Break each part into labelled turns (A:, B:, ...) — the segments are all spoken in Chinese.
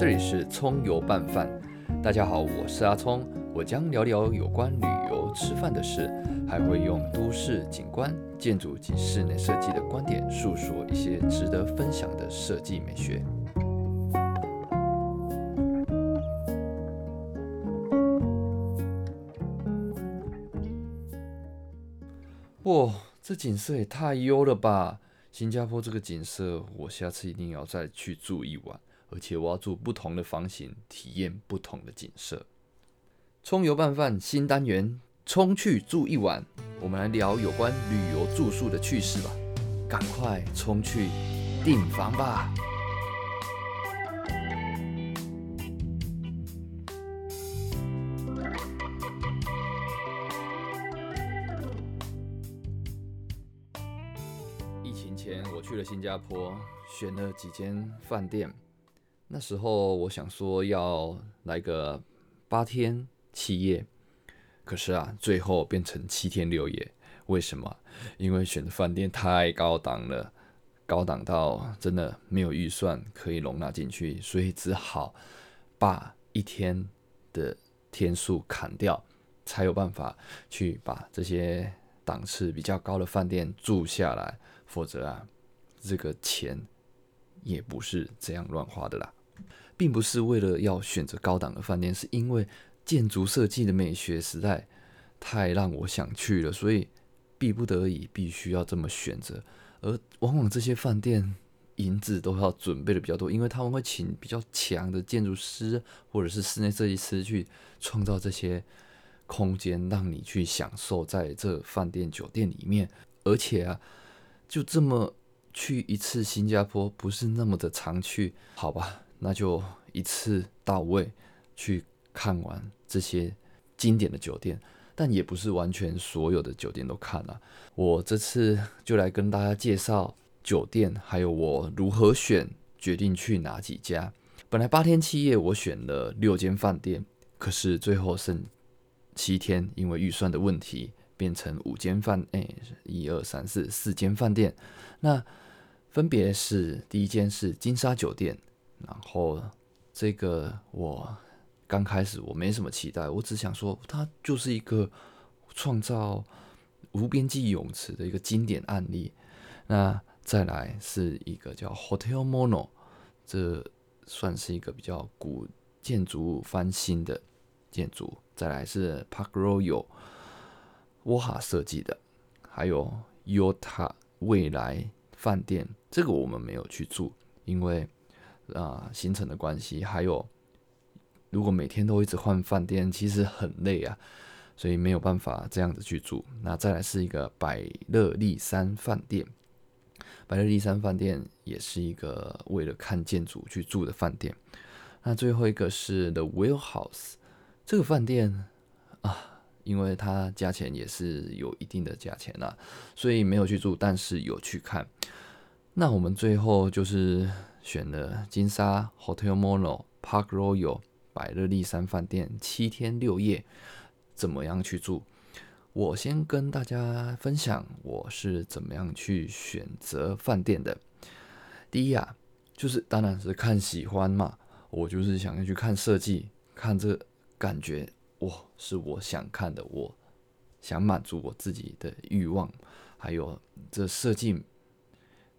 A: 这里是葱油拌饭。大家好，我是阿葱，我将聊聊有关旅游、吃饭的事，还会用都市景观、建筑及室内设计的观点，述说一些值得分享的设计美学。哇，这景色也太优了吧！新加坡这个景色，我下次一定要再去住一晚，而且我要住不同的房型，体验不同的景色。葱油拌饭新单元，冲去住一晚，我们来聊有关旅游住宿的趣事吧！赶快冲去订房吧！疫情前，我去了新加坡，选了几间饭店。那时候我想说要来个八天七夜，可是啊，最后变成七天六夜。为什么？因为选的饭店太高档了，高档到真的没有预算可以容纳进去，所以只好把一天的天数砍掉，才有办法去把这些档次比较高的饭店住下来。否则啊，这个钱也不是这样乱花的啦，并不是为了要选择高档的饭店，是因为建筑设计的美学实在太让我想去了，所以逼不得已必须要这么选择。而往往这些饭店银子都要准备的比较多，因为他们会请比较强的建筑师或者是室内设计师去创造这些空间，让你去享受在这饭店酒店里面，而且啊。就这么去一次新加坡，不是那么的常去，好吧？那就一次到位去看完这些经典的酒店，但也不是完全所有的酒店都看了。我这次就来跟大家介绍酒店，还有我如何选，决定去哪几家。本来八天七夜我选了六间饭店，可是最后剩七天，因为预算的问题。变成五间饭，哎，一二三四四间饭店，那分别是第一间是金沙酒店，然后这个我刚开始我没什么期待，我只想说它就是一个创造无边际泳池的一个经典案例。那再来是一个叫 Hotel Mono，这算是一个比较古建筑翻新的建筑。再来是 Park Royal。沃哈设计的，还有 Yota 未来饭店，这个我们没有去住，因为啊行程的关系，还有如果每天都一直换饭店，其实很累啊，所以没有办法这样子去住。那再来是一个百乐丽山饭店，百乐丽山饭店也是一个为了看建筑去住的饭店。那最后一个是 The Will House，这个饭店啊。因为它价钱也是有一定的价钱啦，所以没有去住，但是有去看。那我们最后就是选了金沙 Hotel Mono Park Royal 百乐丽山饭店七天六夜，怎么样去住？我先跟大家分享我是怎么样去选择饭店的。第一啊，就是当然是看喜欢嘛，我就是想要去看设计，看这感觉。我是我想看的，我想满足我自己的欲望，还有这设计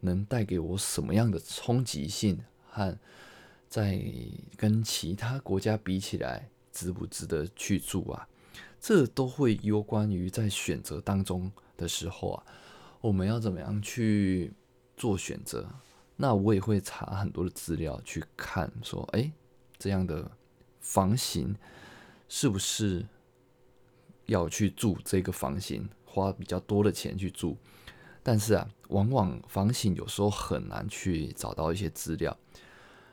A: 能带给我什么样的冲击性，和在跟其他国家比起来，值不值得去住啊？这都会有关于在选择当中的时候啊，我们要怎么样去做选择？那我也会查很多的资料去看，说，哎，这样的房型。是不是要去住这个房型，花比较多的钱去住？但是啊，往往房型有时候很难去找到一些资料。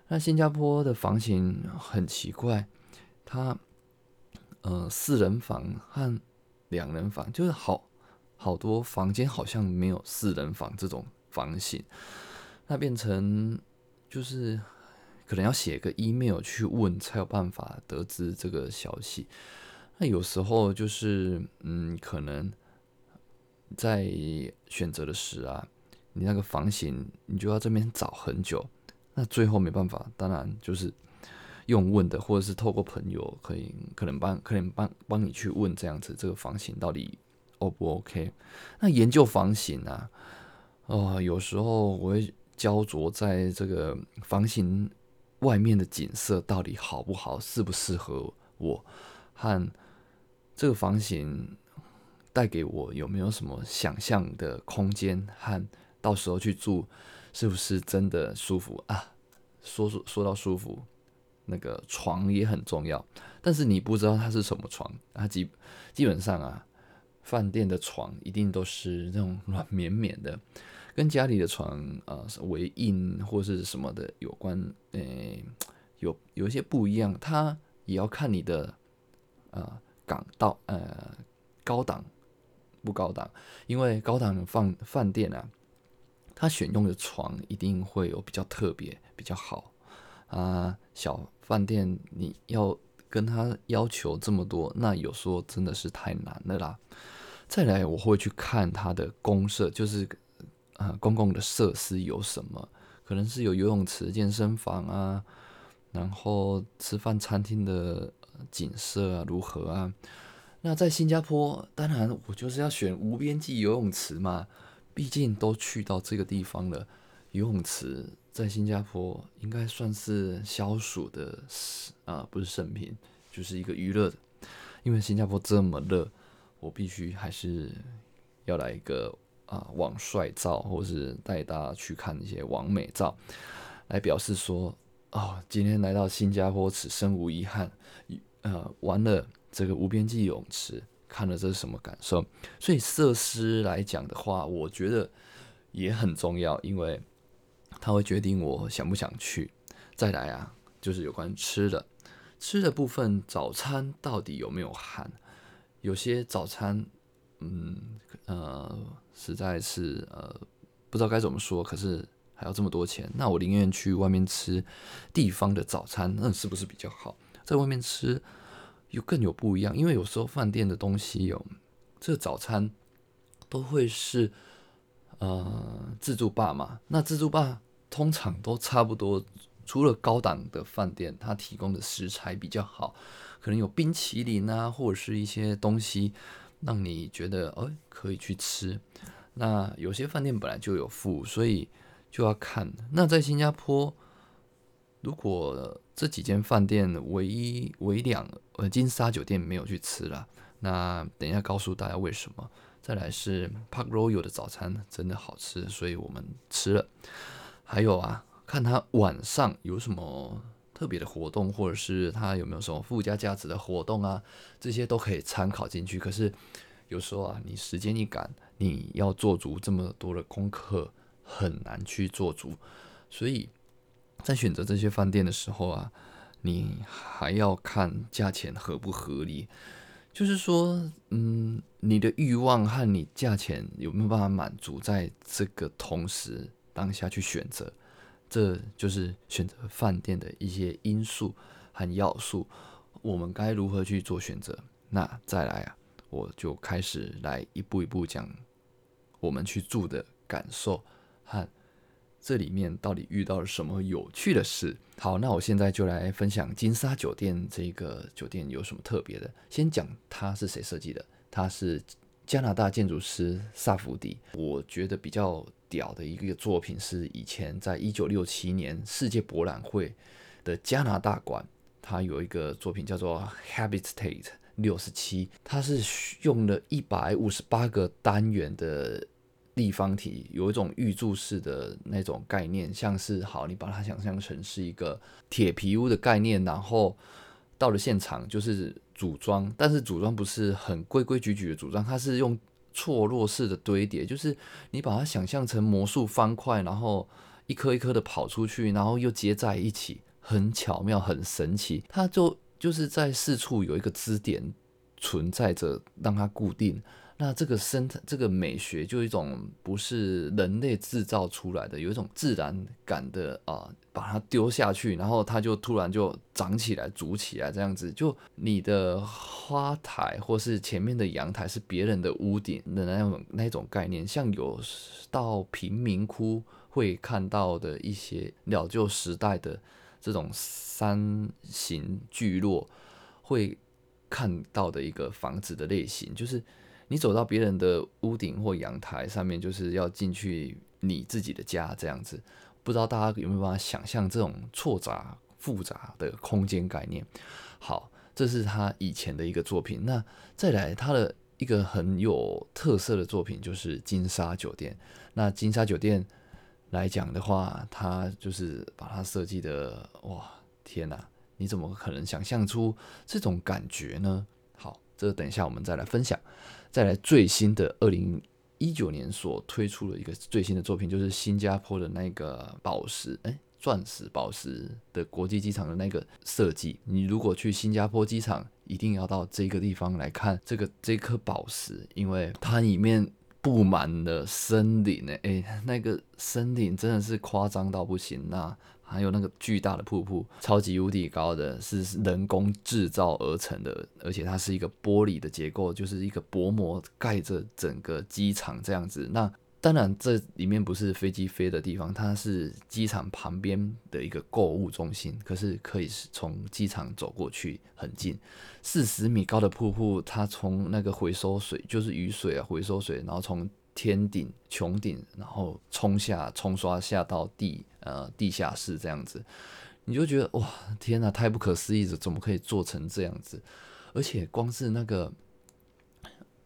A: 那新加坡的房型很奇怪，它呃四人房和两人房就是好好多房间好像没有四人房这种房型，那变成就是。可能要写个 email 去问，才有办法得知这个消息。那有时候就是，嗯，可能在选择的时啊，你那个房型，你就要这边找很久。那最后没办法，当然就是用问的，或者是透过朋友可以可能帮可能帮帮你去问这样子，这个房型到底 O 不 OK？那研究房型啊，哦，有时候我会焦灼在这个房型外面的景色到底好不好，适不适合我，和这个房型带给我有没有什么想象的空间，和到时候去住是不是真的舒服啊？说说说到舒服。那个床也很重要，但是你不知道它是什么床，它基基本上啊，饭店的床一定都是那种软绵绵的，跟家里的床啊为硬或是什么的有关，诶，有有一些不一样，它也要看你的啊港到呃高档不高档，因为高档的饭饭店啊，它选用的床一定会有比较特别比较好啊小。饭店你要跟他要求这么多，那有时候真的是太难了啦。再来，我会去看他的公设，就是呃公共的设施有什么，可能是有游泳池、健身房啊，然后吃饭餐厅的景色啊如何啊？那在新加坡，当然我就是要选无边际游泳池嘛，毕竟都去到这个地方了，游泳池。在新加坡应该算是消暑的，啊，不是圣品，就是一个娱乐的。因为新加坡这么热，我必须还是要来一个啊网帅照，或是带大家去看一些网美照，来表示说，哦，今天来到新加坡，此生无遗憾。呃，玩了这个无边际泳池，看了这是什么感受？所以设施来讲的话，我觉得也很重要，因为。他会决定我想不想去。再来啊，就是有关吃的，吃的部分，早餐到底有没有含？有些早餐，嗯呃，实在是呃不知道该怎么说。可是还要这么多钱，那我宁愿去外面吃地方的早餐，那是不是比较好？在外面吃又更有不一样，因为有时候饭店的东西有这早餐都会是呃自助吧嘛，那自助吧。通常都差不多，除了高档的饭店，它提供的食材比较好，可能有冰淇淋啊，或者是一些东西，让你觉得哦可以去吃。那有些饭店本来就有附，所以就要看。那在新加坡，如果这几间饭店唯一唯两呃金沙酒店没有去吃了，那等一下告诉大家为什么。再来是 Park Royal 的早餐真的好吃，所以我们吃了。还有啊，看他晚上有什么特别的活动，或者是他有没有什么附加价值的活动啊，这些都可以参考进去。可是有时候啊，你时间一赶，你要做足这么多的功课，很难去做足。所以在选择这些饭店的时候啊，你还要看价钱合不合理。就是说，嗯，你的欲望和你价钱有没有办法满足在这个同时？当下去选择，这就是选择饭店的一些因素和要素。我们该如何去做选择？那再来啊，我就开始来一步一步讲我们去住的感受和这里面到底遇到了什么有趣的事。好，那我现在就来分享金沙酒店这个酒店有什么特别的。先讲它是谁设计的，它是加拿大建筑师萨福迪。我觉得比较。屌的一个作品是以前在一九六七年世界博览会的加拿大馆，它有一个作品叫做 Habitat 六十七，它是用了一百五十八个单元的立方体，有一种预铸式的那种概念，像是好，你把它想象成是一个铁皮屋的概念，然后到了现场就是组装，但是组装不是很规规矩矩的组装，它是用。错落式的堆叠，就是你把它想象成魔术方块，然后一颗一颗的跑出去，然后又接在一起，很巧妙，很神奇。它就就是在四处有一个支点存在着，让它固定。那这个生态，这个美学，就一种不是人类制造出来的，有一种自然感的啊，把它丢下去，然后它就突然就长起来、煮起来，这样子。就你的花台或是前面的阳台是别人的屋顶的那种那种概念，像有到贫民窟会看到的一些老旧时代的这种山形聚落会看到的一个房子的类型，就是你走到别人的屋顶或阳台上面，就是要进去你自己的家这样子。不知道大家有没有办法想象这种错杂复杂的空间概念？好，这是他以前的一个作品。那再来他的一个很有特色的作品就是金沙酒店。那金沙酒店来讲的话，他就是把它设计的哇，天哪！你怎么可能想象出这种感觉呢？好，这等一下我们再来分享。再来最新的二零一九年所推出的一个最新的作品，就是新加坡的那个宝石，哎，钻石宝石的国际机场的那个设计。你如果去新加坡机场，一定要到这个地方来看这个这颗宝石，因为它里面。布满了森林呢，哎，那个森林真的是夸张到不行。那还有那个巨大的瀑布，超级无敌高的，是人工制造而成的，而且它是一个玻璃的结构，就是一个薄膜盖着整个机场这样子。那当然，这里面不是飞机飞的地方，它是机场旁边的一个购物中心。可是可以从机场走过去，很近。四十米高的瀑布，它从那个回收水，就是雨水啊，回收水，然后从天顶、穹顶，然后冲下、冲刷下到地呃地下室这样子，你就觉得哇，天哪，太不可思议了，怎么可以做成这样子？而且光是那个。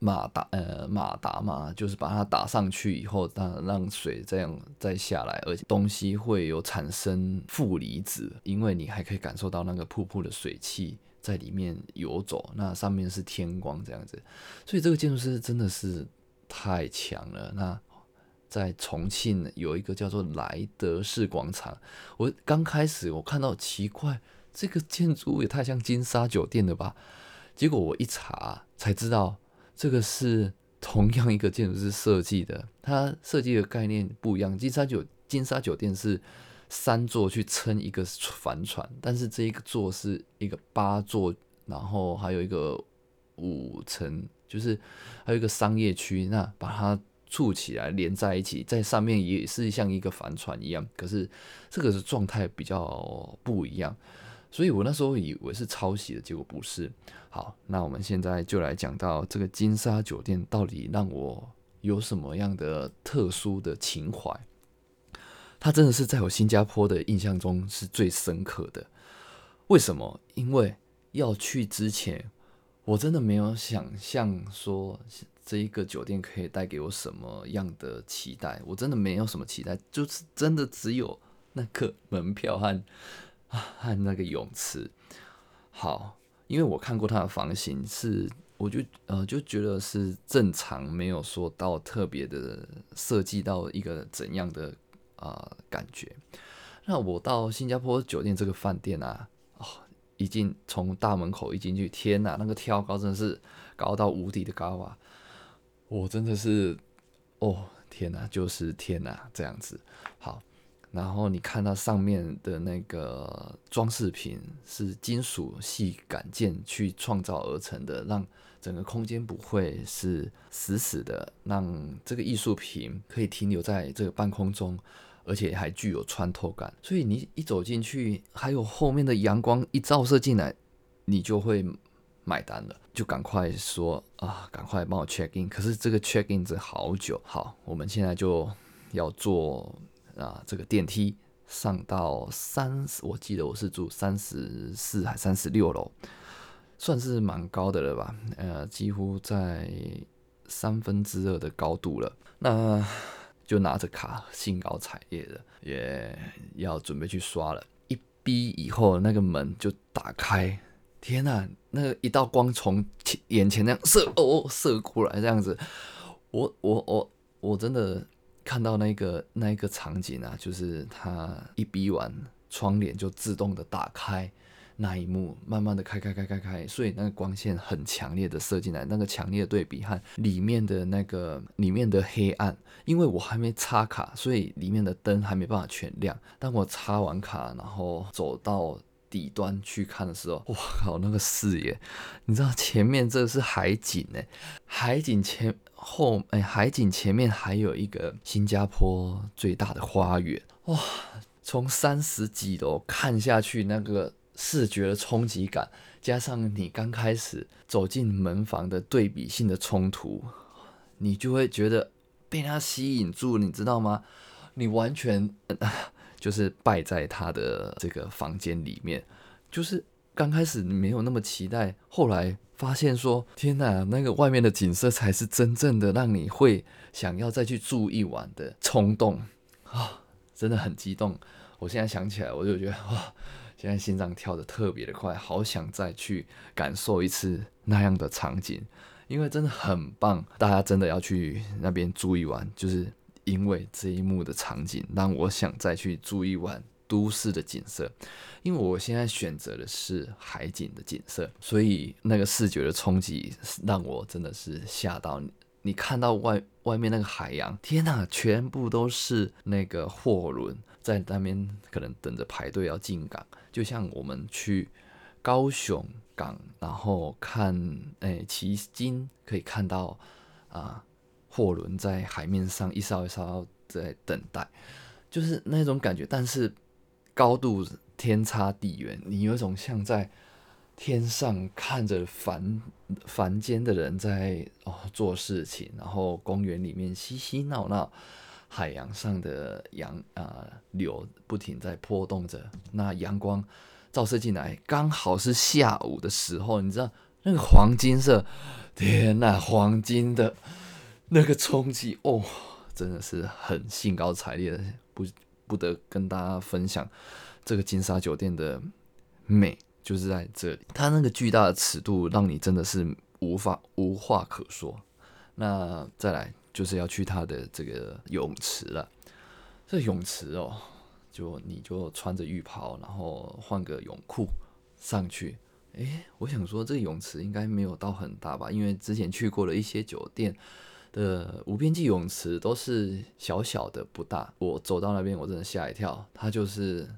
A: 马达呃马达嘛，就是把它打上去以后，让让水这样再下来，而且东西会有产生负离子，因为你还可以感受到那个瀑布的水汽在里面游走，那上面是天光这样子，所以这个建筑师真的是太强了。那在重庆有一个叫做莱德士广场，我刚开始我看到奇怪，这个建筑物也太像金沙酒店了吧？结果我一查才知道。这个是同样一个建筑师设计的，它设计的概念不一样。金沙酒金沙酒店是三座去撑一个帆船，但是这一个座是一个八座，然后还有一个五层，就是还有一个商业区，那把它竖起来连在一起，在上面也是像一个帆船一样，可是这个是状态比较不一样。所以我那时候以为是抄袭的，结果不是。好，那我们现在就来讲到这个金沙酒店到底让我有什么样的特殊的情怀？它真的是在我新加坡的印象中是最深刻的。为什么？因为要去之前，我真的没有想象说这一个酒店可以带给我什么样的期待。我真的没有什么期待，就是真的只有那个门票和啊。和那个泳池，好，因为我看过它的房型，是我就呃就觉得是正常，没有说到特别的设计到一个怎样的啊感觉。那我到新加坡酒店这个饭店啊，哦，一进从大门口一进去，天哪，那个挑高真的是高到无敌的高啊！我真的是，哦，天哪，就是天哪，这样子，好。然后你看到上面的那个装饰品是金属细杆件去创造而成的，让整个空间不会是死死的，让这个艺术品可以停留在这个半空中，而且还具有穿透感。所以你一走进去，还有后面的阳光一照射进来，你就会买单了，就赶快说啊，赶快帮我 check in。可是这个 check in 这好久，好，我们现在就要做。啊，这个电梯上到三十，我记得我是住三十四还三十六楼，算是蛮高的了吧？呃，几乎在三分之二的高度了。那就拿着卡，兴高采烈的，也要准备去刷了。一逼以后，那个门就打开，天呐，那个一道光从眼前那样射哦射过来，这样子，我我我我真的。看到那个那一个场景啊，就是他一逼完窗帘就自动的打开那一幕，慢慢的开开开开开，所以那个光线很强烈的射进来，那个强烈的对比和里面的那个里面的黑暗，因为我还没插卡，所以里面的灯还没办法全亮。当我插完卡，然后走到底端去看的时候，哇靠，那个视野，你知道前面这是海景呢，海景前。后哎，海景前面还有一个新加坡最大的花园哇！从三十几楼看下去，那个视觉的冲击感，加上你刚开始走进门房的对比性的冲突，你就会觉得被它吸引住，你知道吗？你完全就是拜在他的这个房间里面，就是刚开始没有那么期待，后来发现说，天哪，那个外面的景色才是真正的让你会想要再去住一晚的冲动啊！真的很激动，我现在想起来，我就觉得哇，现在心脏跳得特别的快，好想再去感受一次那样的场景，因为真的很棒，大家真的要去那边住一晚，就是因为这一幕的场景让我想再去住一晚都市的景色，因为我现在选择的是海景的景色，所以那个视觉的冲击让我真的是吓到。你你看到外外面那个海洋，天哪，全部都是那个货轮在那边，可能等着排队要进港，就像我们去高雄港，然后看诶旗津，可以看到啊货轮在海面上一艘一艘在等待，就是那种感觉，但是高度天差地远，你有一种像在。天上看着凡凡间的人在哦做事情，然后公园里面嬉嬉闹闹，海洋上的洋啊流不停在波动着，那阳光照射进来，刚好是下午的时候，你知道那个黄金色，天呐，黄金的那个冲击哦，真的是很兴高采烈的，不不得跟大家分享这个金沙酒店的美。就是在这里，它那个巨大的尺度让你真的是无法无话可说。那再来就是要去它的这个泳池了。这泳池哦，就你就穿着浴袍，然后换个泳裤上去。诶，我想说这个泳池应该没有到很大吧？因为之前去过的一些酒店的无边际泳池都是小小的不大。我走到那边，我真的吓一跳。它就是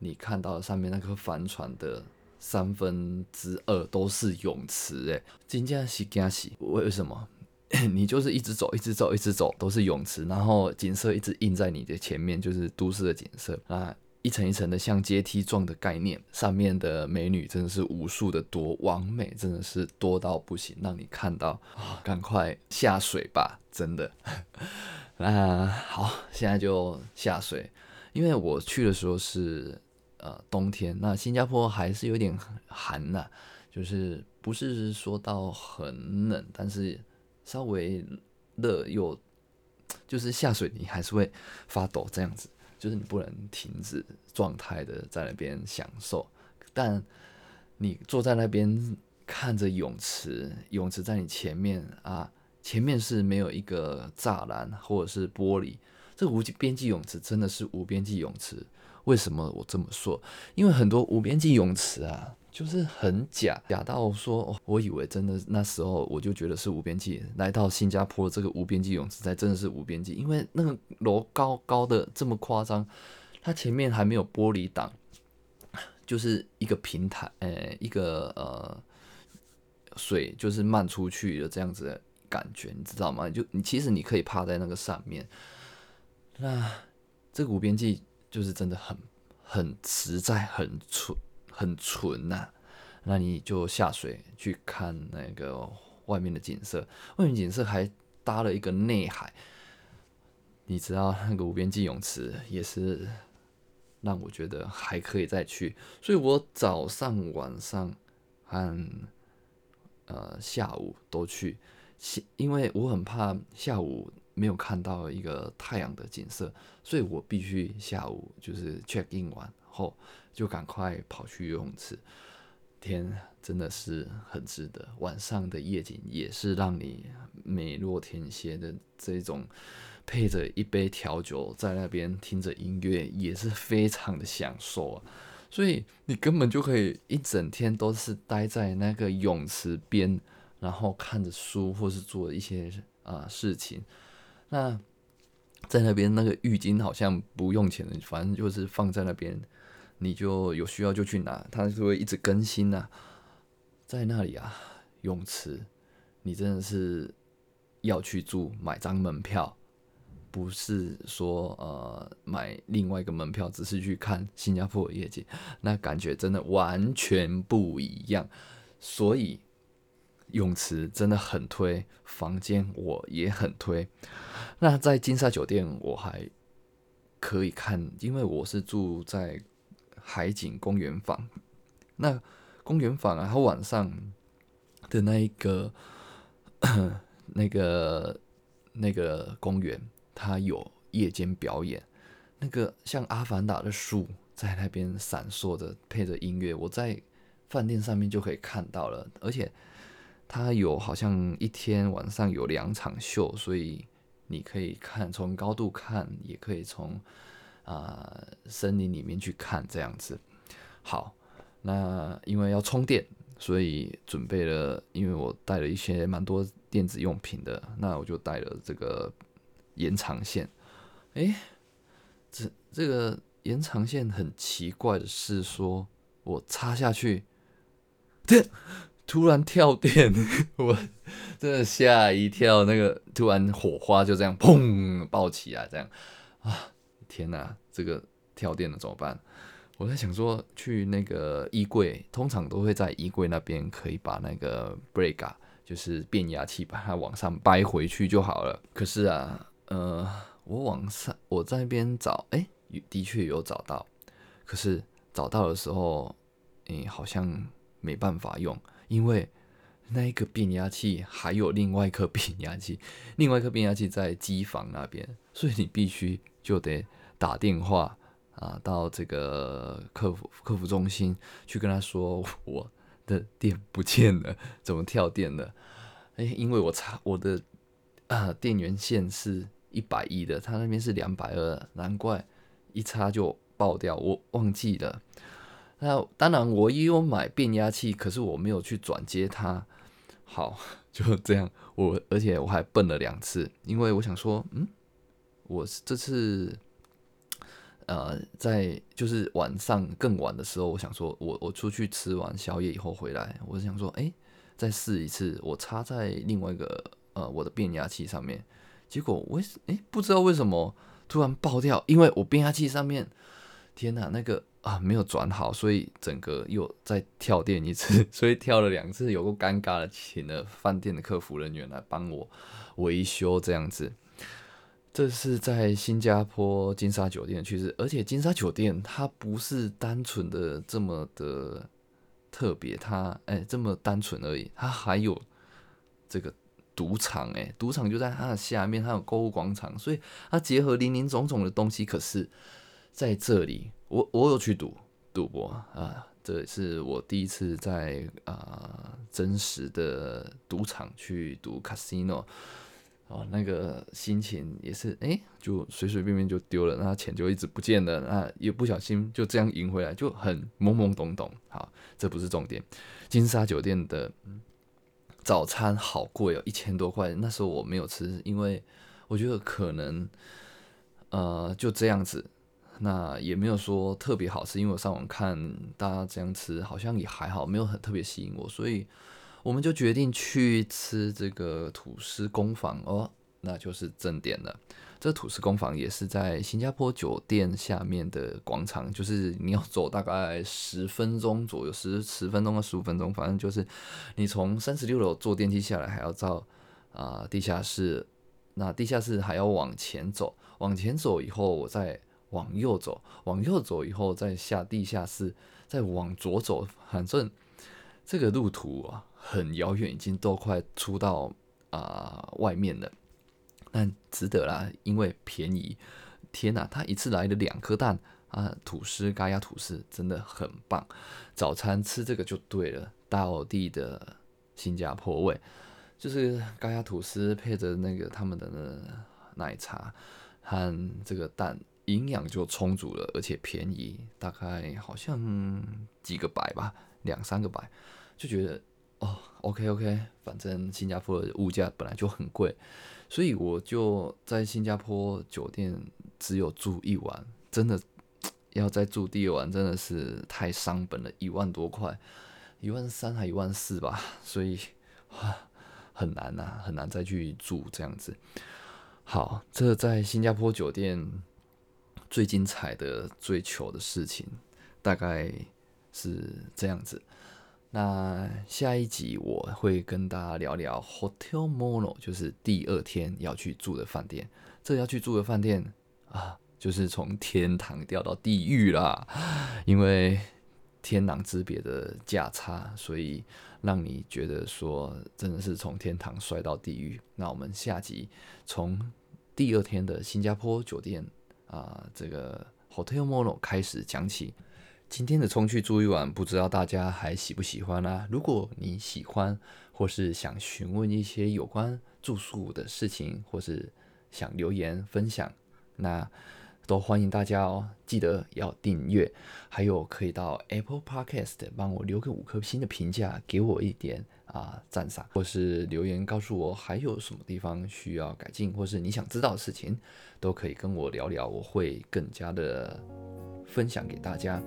A: 你看到上面那颗帆船的。三分之二都是泳池，诶，真正是惊喜。为什么？你就是一直走，一直走，一直走，都是泳池，然后景色一直映在你的前面，就是都市的景色啊，一层一层的像阶梯状的概念，上面的美女真的是无数的多，完美真的是多到不行，让你看到啊，赶快下水吧，真的。那好，现在就下水，因为我去的时候是。呃，冬天那新加坡还是有点寒呐，就是不是说到很冷，但是稍微热又就是下水你还是会发抖这样子，就是你不能停止状态的在那边享受，但你坐在那边看着泳池，泳池在你前面啊，前面是没有一个栅栏或者是玻璃，这无边际泳池真的是无边际泳池。为什么我这么说？因为很多无边际泳池啊，就是很假，假到说，我以为真的那时候我就觉得是无边际。来到新加坡这个无边际泳池才真的是无边际，因为那个楼高高的这么夸张，它前面还没有玻璃挡，就是一个平台，呃，一个呃水就是漫出去的这样子的感觉，你知道吗？就你其实你可以趴在那个上面，那这个无边际。就是真的很很实在，很纯很纯呐。那你就下水去看那个外面的景色，外面景色还搭了一个内海。你知道那个无边际泳池也是让我觉得还可以再去，所以我早上、晚上和呃下午都去，因为我很怕下午。没有看到一个太阳的景色，所以我必须下午就是 check in 完后就赶快跑去游泳池。天真的是很值得，晚上的夜景也是让你美若天仙的这种，配着一杯调酒在那边听着音乐也是非常的享受啊。所以你根本就可以一整天都是待在那个泳池边，然后看着书或是做一些啊事情。那在那边那个浴巾好像不用钱，反正就是放在那边，你就有需要就去拿，它就会一直更新呐。在那里啊，泳池，你真的是要去住，买张门票，不是说呃买另外一个门票，只是去看新加坡的夜景，那感觉真的完全不一样。所以泳池真的很推，房间我也很推。那在金沙酒店我还可以看，因为我是住在海景公园房。那公园房啊，它晚上的那一个 那个那个公园，它有夜间表演，那个像阿凡达的树在那边闪烁着，配着音乐，我在饭店上面就可以看到了，而且它有好像一天晚上有两场秀，所以你可以看从高度看，也可以从啊森林里面去看这样子，好。那因为要充电，所以准备了，因为我带了一些蛮多电子用品的，那我就带了这个延长线。诶，这这个延长线很奇怪的是，说我插下去，这 突然跳电，我真的吓一跳，那个突然火花就这样砰爆起来，这样啊，天哪，这个跳电了怎么办？我在想说，去那个衣柜，通常都会在衣柜那边可以把那个 break 就是变压器，把它往上掰回去就好了。可是啊，呃，我往上我在那边找，哎，的确有找到。可是找到的时候，哎，好像没办法用，因为那一个变压器还有另外一颗变压器，另外一颗变压器在机房那边，所以你必须就得打电话。啊，到这个客服客服中心去跟他说我的电不见了，怎么跳电了？哎，因为我插我的啊电源线是一百一的，他那边是两百二，难怪一插就爆掉。我忘记了。那当然我也有买变压器，可是我没有去转接它。好，就这样。我而且我还笨了两次，因为我想说，嗯，我这次。呃，在就是晚上更晚的时候，我想说，我我出去吃完宵夜以后回来，我想说，哎，再试一次，我插在另外一个呃我的变压器上面，结果为哎不知道为什么突然爆掉，因为我变压器上面，天哪，那个啊没有转好，所以整个又再跳电一次，所以跳了两次，有个尴尬的，请了饭店的客服人员来帮我维修这样子。这是在新加坡金沙酒店的趋势，而且金沙酒店它不是单纯的这么的特别，它哎这么单纯而已，它还有这个赌场哎，赌场就在它的下面，它有购物广场，所以它结合林林总总的东西。可是在这里，我我有去赌赌博啊，这是我第一次在啊真实的赌场去赌 casino。哦，那个心情也是，哎，就随随便便就丢了，那钱就一直不见了，那也不小心就这样赢回来，就很懵懵懂懂。好，这不是重点。金沙酒店的早餐好贵哦，一千多块。那时候我没有吃，因为我觉得可能，呃，就这样子，那也没有说特别好吃，因为我上网看大家这样吃，好像也还好，没有很特别吸引我，所以。我们就决定去吃这个吐司工坊哦，那就是正点了。这吐司工坊也是在新加坡酒店下面的广场，就是你要走大概十分钟左右，十十分钟到十五分钟，反正就是你从三十六楼坐电梯下来，还要到啊地下室，那地下室还要往前走，往前走以后我再往右走，往右走以后再下地下室，再往左走，反正这个路途啊。很遥远，已经都快出到啊外面了，但值得啦，因为便宜。天呐，他一次来了两颗蛋啊，吐司咖亚吐司真的很棒。早餐吃这个就对了，大地的新加坡味，就是咖亚吐司配着那个他们的那奶茶和这个蛋，营养就充足了，而且便宜，大概好像几个百吧，两三个百，就觉得。哦，OK OK，反正新加坡的物价本来就很贵，所以我就在新加坡酒店只有住一晚，真的要再住第二晚真的是太伤本了，一万多块，一万三还一万四吧，所以很难呐，很难再去住这样子。好，这在新加坡酒店最精彩的追求的事情，大概是这样子。那下一集我会跟大家聊聊 Hotel Mono，就是第二天要去住的饭店。这要去住的饭店啊，就是从天堂掉到地狱啦，因为天壤之别的价差，所以让你觉得说真的是从天堂摔到地狱。那我们下集从第二天的新加坡酒店啊，这个 Hotel Mono 开始讲起。今天的冲去住一晚，不知道大家还喜不喜欢啦？如果你喜欢，或是想询问一些有关住宿的事情，或是想留言分享，那都欢迎大家哦。记得要订阅，还有可以到 Apple Podcast 帮我留个五颗星的评价，给我一点啊赞赏，或是留言告诉我还有什么地方需要改进，或是你想知道的事情，都可以跟我聊聊，我会更加的分享给大家。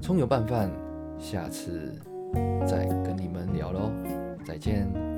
A: 葱油拌饭，下次再跟你们聊喽，再见。